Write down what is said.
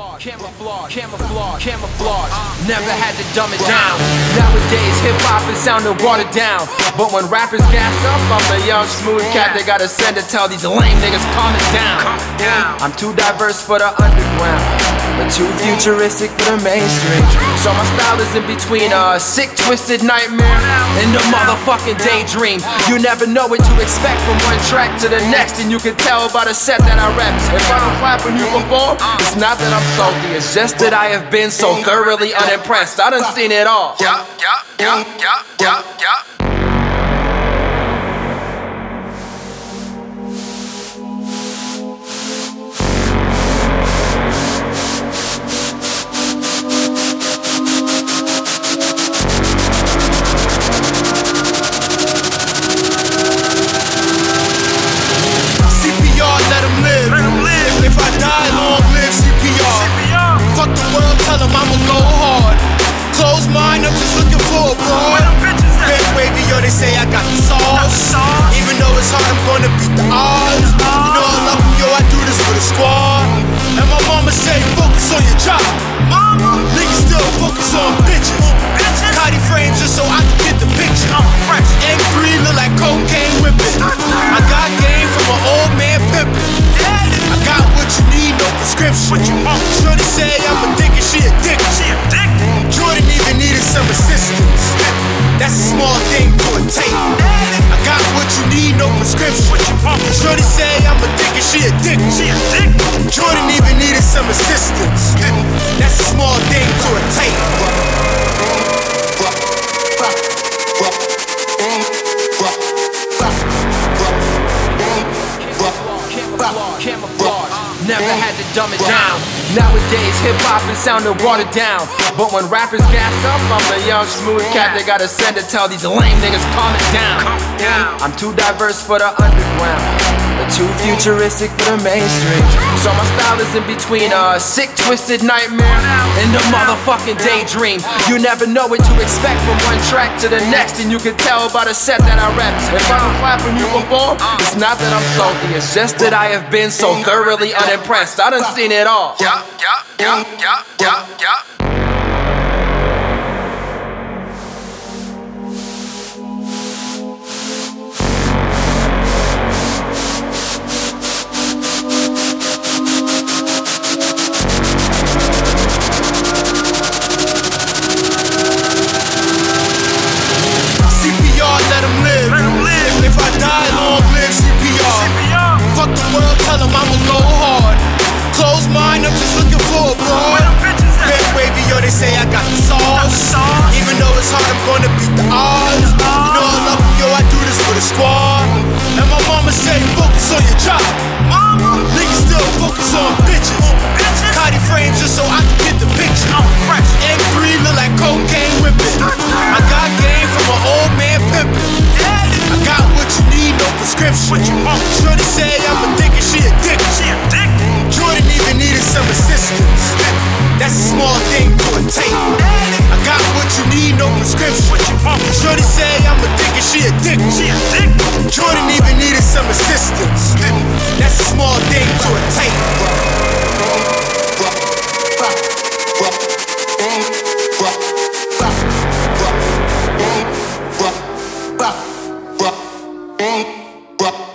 Kamoflage, Kamoflage, Kamoflage. Never had to dumb it down. Nowadays, hip hop is sounding watered down. But when rappers gassed up, I'm the young smooth cat They gotta send to tell these lame niggas calm it down. I'm too diverse for the underground, too futuristic for the mainstream. So my style is in between a sick, twisted nightmare and a motherfucking daydream. You never know what to expect from one track to the next, and you can tell by the set that I rap. If I don't clap when you perform, it's not that I'm salty, it's just that I have been so thoroughly unimpressed. I done seen it all. Yeah, yeah, yeah, yeah, yeah, yeah. I'ma go hard. Close mine, I'm just looking for a broad. Big wavy, yo, they say I got the sauce. Even Uh, Shorty say I'm addicted, she addicted. Jordan even needed some assistance. That's a small thing to attain. Never had to dumb it down. Nowadays, hip hop is sounding watered down. But when rappers gassed up, I'm the young smooth cat that gotta send to tell these lame niggas calm it down. I'm too diverse for the underground, too futuristic for the mainstream. So my style is in between a sick, twisted nightmare and a motherfucking daydream. You never know what to expect from one track to the next, and you can tell by the set that I rap. If I don't clap when you perform, it's not that I'm salty, it's just that I have been so thoroughly unimpressed. I done seen it all. Yeah, yeah, yeah, yeah, yeah, yeah. I'ma go hard. Close mine, I'm just looking for a broad. Big wavy, yo, they say I got the sauce. Even though it's hard, I'm gonna beat the odds. You know I love them, yo, I do this for the squad. And my mama say, focus on your job. Niggas still focus on bitches. Cotty frames just so I can get the picture. M3 look like cocaine whipping. I got game from an old man pimping. I got what you need, no prescription. Shorty say Shorty say I'm addicted, she addicted. Jordan even needed some assistance. That's a small thing to attain. Boom, boom,